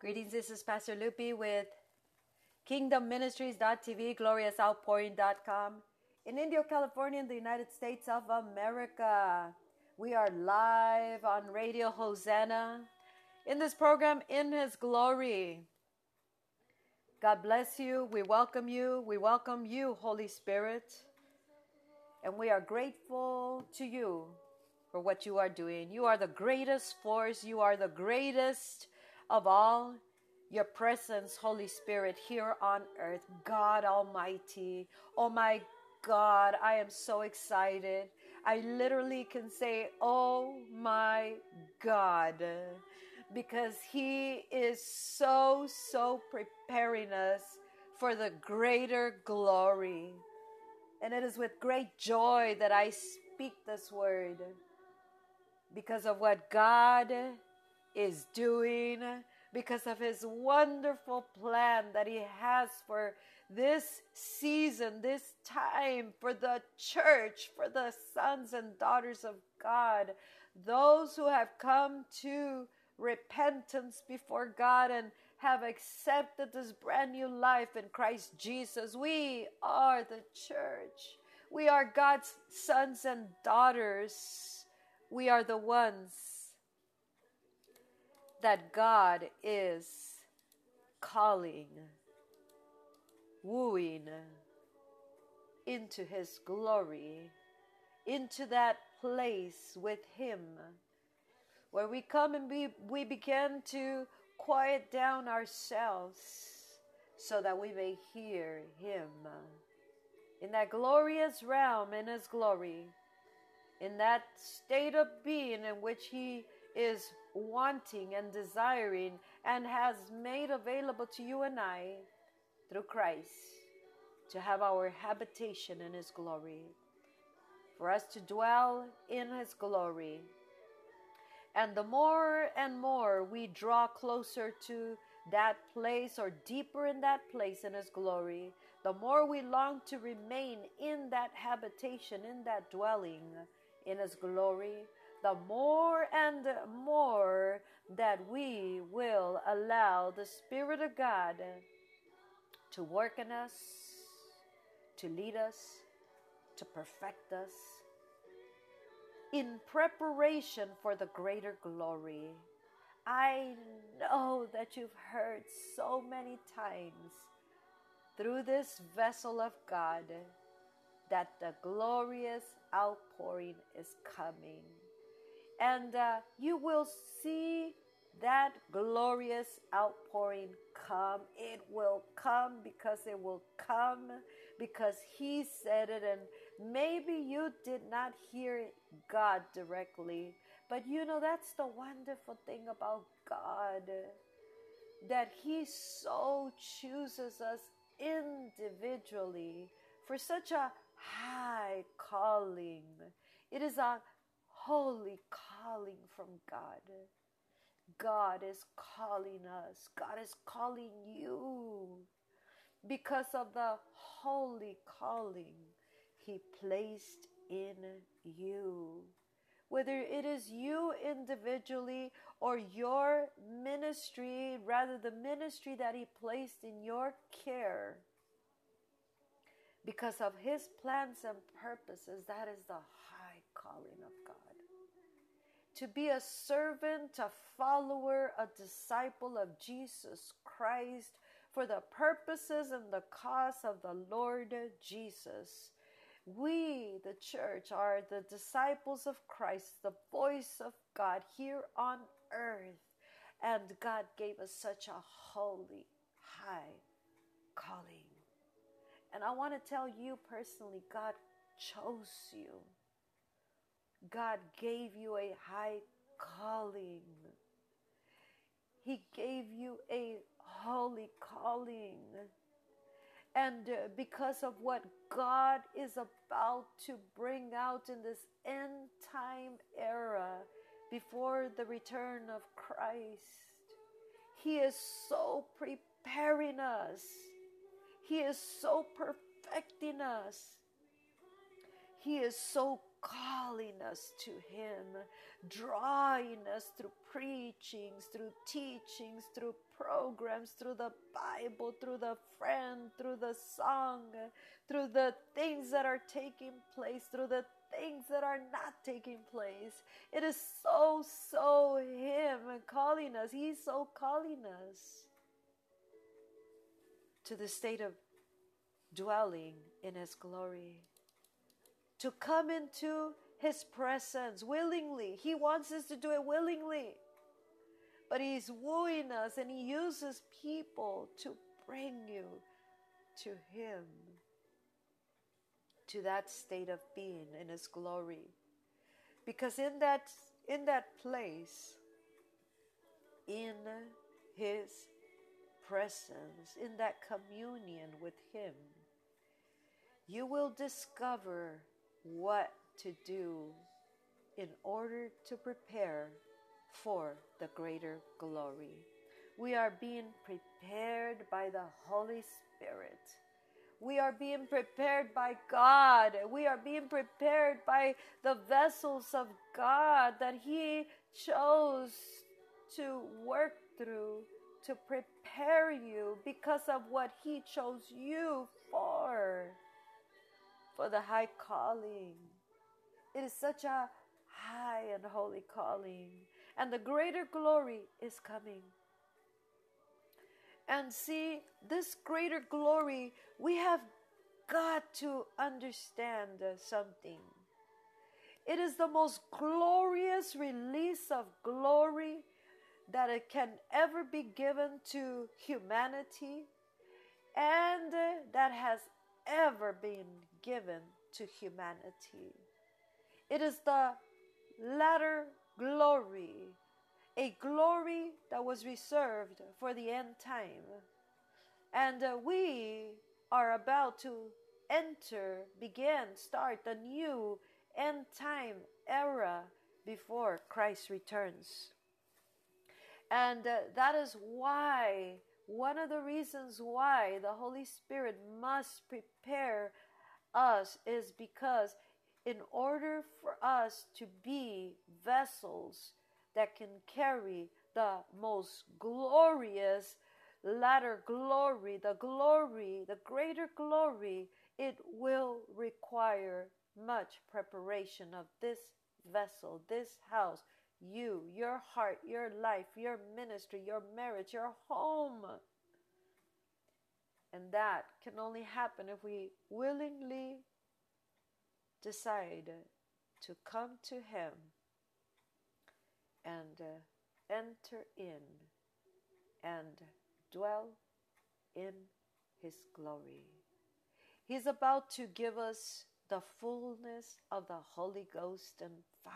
Greetings, this is Pastor Lupi with KingdomMinistries.tv, GloriousOutpouring.com. In Indio, California, in the United States of America. We are live on Radio Hosanna in this program, In His Glory. God bless you. We welcome you. We welcome you, Holy Spirit. And we are grateful to you for what you are doing. You are the greatest force. You are the greatest of all your presence, Holy Spirit, here on earth. God Almighty. Oh my God, I am so excited. I literally can say, Oh my God, because He is so, so preparing us for the greater glory. And it is with great joy that I speak this word because of what God is doing because of his wonderful plan that he has for this season, this time, for the church, for the sons and daughters of God, those who have come to repentance before God and have accepted this brand new life in Christ Jesus. We are the church. We are God's sons and daughters. We are the ones that God is calling, wooing into His glory, into that place with Him, where we come and we, we begin to quiet down ourselves so that we may hear Him. In that glorious realm in His glory, in that state of being in which He is wanting and desiring and has made available to you and I through Christ to have our habitation in His glory, for us to dwell in His glory. And the more and more we draw closer to that place or deeper in that place in His glory, the more we long to remain in that habitation, in that dwelling in His glory, the more and more that we will allow the Spirit of God to work in us, to lead us, to perfect us in preparation for the greater glory. I know that you've heard so many times through this vessel of God that the glorious outpouring is coming and uh, you will see that glorious outpouring come. It will come because it will come because He said it, and maybe you did not hear God directly, but you know that's the wonderful thing about God that He so chooses us individually for such a high calling. It is a holy calling from God. God is calling us. God is calling you because of the holy calling He placed in you. Whether it is you individually or your ministry, rather, the ministry that He placed in your care, because of His plans and purposes, that is the high calling of God to be a servant, a follower, a disciple of Jesus Christ for the purposes and the cause of the Lord Jesus. We, the church, are the disciples of Christ, the voice of God here on earth. And God gave us such a holy, high calling. And I want to tell you personally, God chose you. God gave you a high calling. He gave you a holy calling. And uh, because of what God is about to bring out in this end time era before the return of Christ, He is so preparing us. He is so perfecting us. He is so calling us to Him, drawing us through preachings, through teachings, through programs, through the Bible, through the friend, through the song, through the things that are taking place, through the things that are not taking place. It is so, so Him calling us. He's so calling us to the state of dwelling in His glory, to come into His presence willingly. He wants us to do it willingly. But He's wooing us and He uses people to bring you to Him, to that state of being in His glory. Because in that, in that place, in His presence, in that communion with Him, you will discover what to do in order to prepare for the greater glory. We are being prepared by the Holy Spirit. We are being prepared by God. We are being prepared by the vessels of God that He chose to work through to prepare you because of what He chose you for, for the high calling. It is such a high and holy calling, and the greater glory is coming. And see, this greater glory, we have got to understand something. It is the most glorious release of glory that it can ever be given to humanity and that has ever been given to humanity. It is the latter glory, a glory that was reserved for the end time. And uh, we are about to enter, begin, start a new end time era before Christ returns. And uh, that is why, one of the reasons why the Holy Spirit must prepare us is because, in order for us to be vessels that can carry the most glorious latter glory, the glory, the greater glory, it will require much preparation of this vessel, this house, you, your heart, your life, your ministry, your marriage, your home. And that can only happen if we willingly decide to come to Him and uh, enter in and dwell in His glory. He's about to give us the fullness of the Holy Ghost and fire.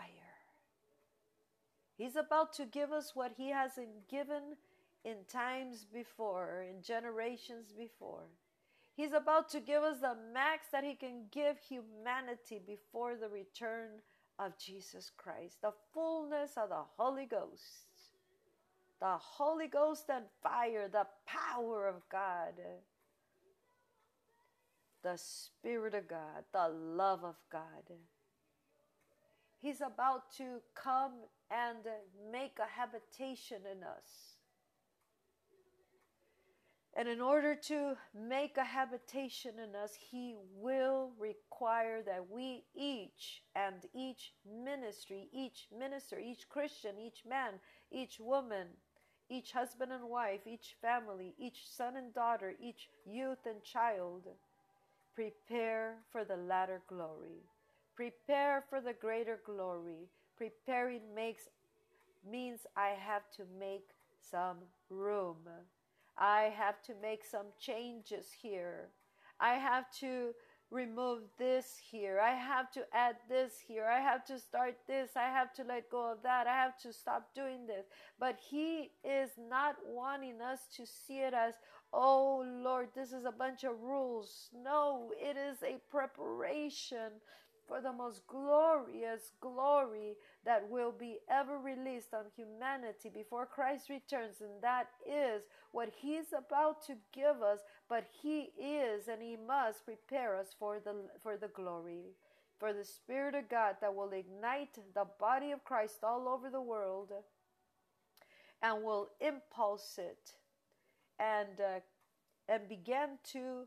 He's about to give us what He hasn't given in times before, in generations before. He's about to give us the max that He can give humanity before the return of Jesus Christ, the fullness of the Holy Ghost. The Holy Ghost and fire, the power of God, the Spirit of God, the love of God. He's about to come and make a habitation in us. And in order to make a habitation in us, He will require that we each and each ministry, each minister, each Christian, each man, each woman, each husband and wife, each family, each son and daughter, each youth and child, prepare for the latter glory. Prepare for the greater glory. Preparing makes means I have to make some room. I have to make some changes here. I have to remove this here. I have to add this here. I have to start this. I have to let go of that. I have to stop doing this. But He is not wanting us to see it as, oh Lord, this is a bunch of rules. No, it is a preparation for the most glorious glory that will be ever released on humanity before Christ returns. And that is what He's about to give us, but He is and He must prepare us for the, for the glory, for the Spirit of God that will ignite the body of Christ all over the world and will impulse it and uh, and begin to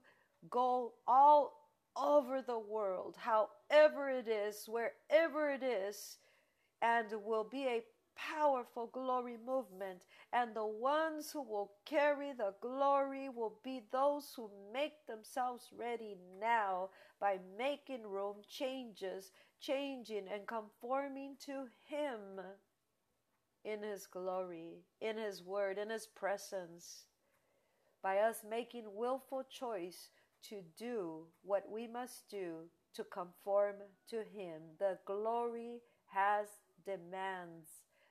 go all over the world, however it is, wherever it is, and will be a powerful glory movement. And the ones who will carry the glory will be those who make themselves ready now by making room changes, changing and conforming to Him in His glory, in His word, in His presence. By us making willful choice to do what we must do to conform to Him. The glory has demands.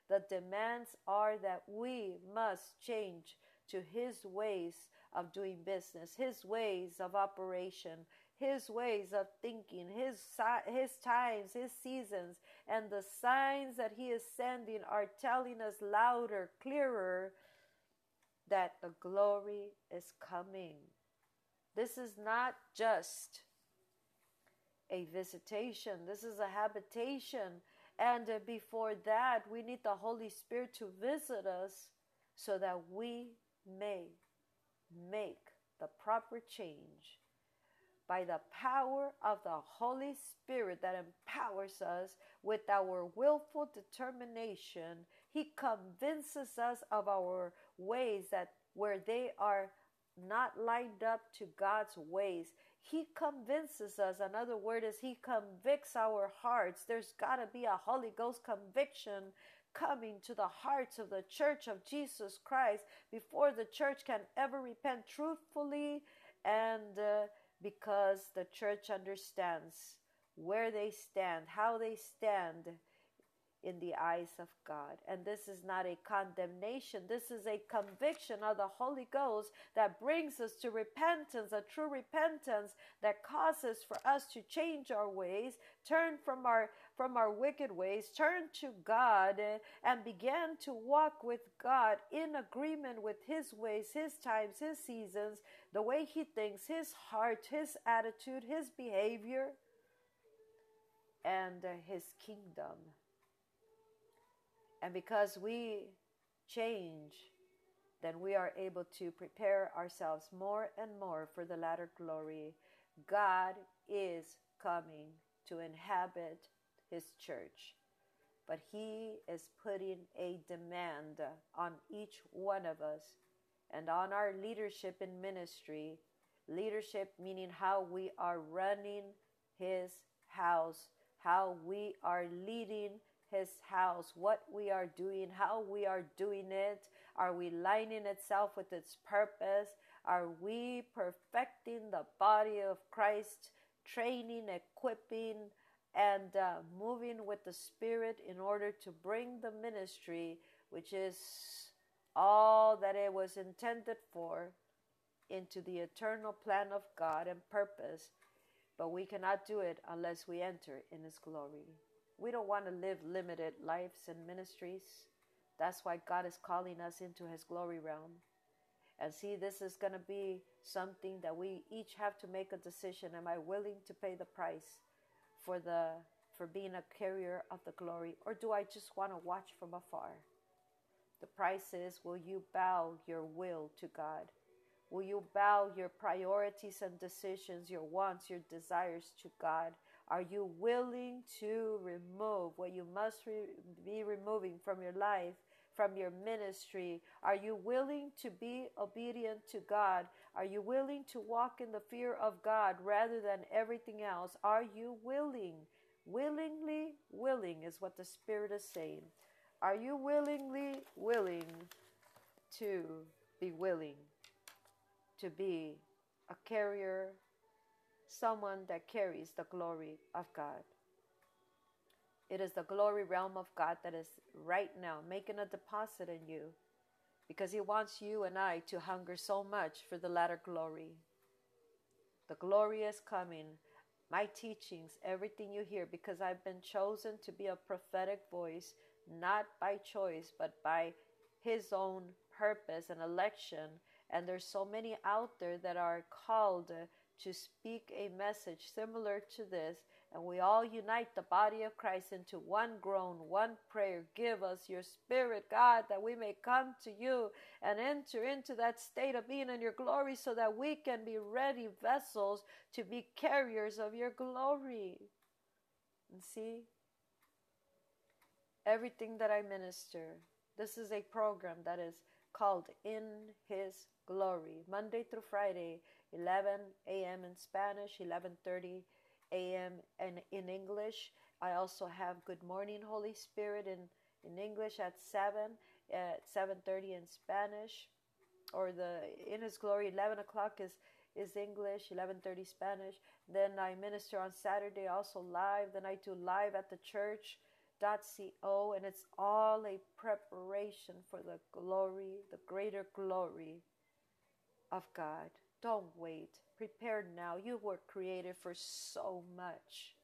The demands are that we must change to His ways of doing business, His ways of operation, His ways of thinking, His, his times, His seasons, and the signs that He is sending are telling us louder, clearer that the glory is coming. This is not just a visitation, this is a habitation. And uh, before that, we need the Holy Spirit to visit us so that we may make the proper change. By the power of the Holy Spirit that empowers us with our willful determination, He convinces us of our ways that where they are not lined up to God's ways. He convinces us. Another word is He convicts our hearts. There's got to be a Holy Ghost conviction coming to the hearts of the church of Jesus Christ before the church can ever repent truthfully and uh, because the church understands where they stand, how they stand in the eyes of God. And this is not a condemnation, this is a conviction of the Holy Ghost that brings us to repentance, a true repentance that causes for us to change our ways, turn from our from our wicked ways, turn to God and begin to walk with God in agreement with his ways, his times, his seasons, the way he thinks, his heart, his attitude, his behavior and uh, his kingdom. And because we change, then we are able to prepare ourselves more and more for the latter glory. God is coming to inhabit his church, but he is putting a demand on each one of us and on our leadership in ministry. Leadership meaning how we are running his house, how we are leading his house, what we are doing, how we are doing it. Are we lining itself with its purpose? Are we perfecting the body of Christ, training, equipping, and uh, moving with the Spirit in order to bring the ministry, which is all that it was intended for, into the eternal plan of God and purpose? But we cannot do it unless we enter in His glory. We don't want to live limited lives and ministries. That's why God is calling us into His glory realm. And see, this is going to be something that we each have to make a decision. Am I willing to pay the price for the for being a carrier of the glory, or do I just want to watch from afar? The price is: Will you bow your will to God? Will you bow your priorities and decisions, your wants, your desires to God? Are you willing to remove what you must re- be removing from your life, from your ministry? Are you willing to be obedient to God? Are you willing to walk in the fear of God rather than everything else? Are you willing? Willingly willing is what the Spirit is saying. Are you willingly willing to be willing to be a carrier someone that carries the glory of God. It is the glory realm of God that is right now making a deposit in you because He wants you and I to hunger so much for the latter glory. The glory is coming. My teachings, everything you hear, because I've been chosen to be a prophetic voice, not by choice, but by His own purpose and election. And there's so many out there that are called to speak a message similar to this, and we all unite the body of Christ into one groan, one prayer. Give us your spirit, God, that we may come to you and enter into that state of being in your glory so that we can be ready vessels to be carriers of your glory. And see, everything that I minister, this is a program that is called In His Glory, Monday through Friday, 11 a.m. in Spanish, 11:30 a.m. and in English. I also have Good Morning Holy Spirit in in English at 7 at 7:30 in Spanish, or the In His Glory 11 o'clock is is English, 11:30 Spanish. Then I minister on Saturday also live. Then I do live at the church co and it's all a preparation for the glory, the greater glory of God. Don't wait. Prepare now. You were created for so much.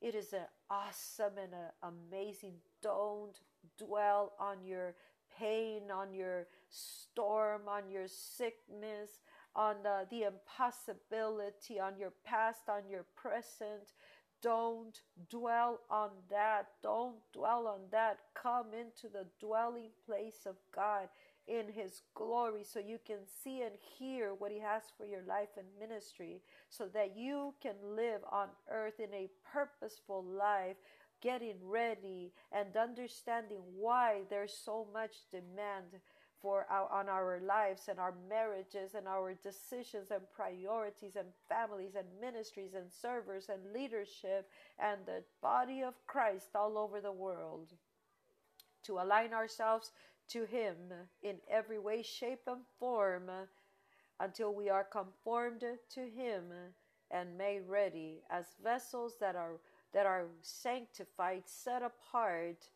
It is an awesome and an amazing. Don't dwell on your pain, on your storm, on your sickness, on the, the impossibility, on your past, on your present. Don't dwell on that. Don't dwell on that. Come into the dwelling place of God in His glory so you can see and hear what He has for your life and ministry so that you can live on earth in a purposeful life, getting ready and understanding why there's so much demand for our, on our lives and our marriages and our decisions and priorities and families and ministries and servers and leadership and the body of Christ all over the world. To align ourselves to Him in every way, shape, and form until we are conformed to Him and made ready as vessels that are that are sanctified, set apart,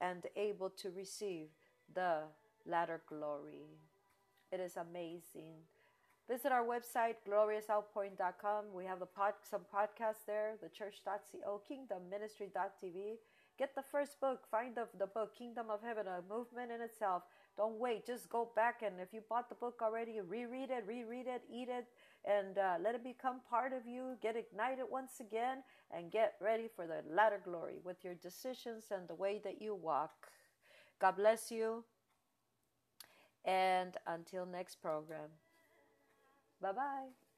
and able to receive the latter glory. It is amazing. Visit our website, gloriousoutpouring.com. We have the pod, some podcasts there, the church.co, kingdomministry.tv. Get the first book. Find the, the book, Kingdom of Heaven, a movement in itself. Don't wait. Just go back and if you bought the book already, reread it, reread it, eat it, and uh, let it become part of you. Get ignited once again and get ready for the latter glory with your decisions and the way that you walk. God bless you. And until next program, bye bye.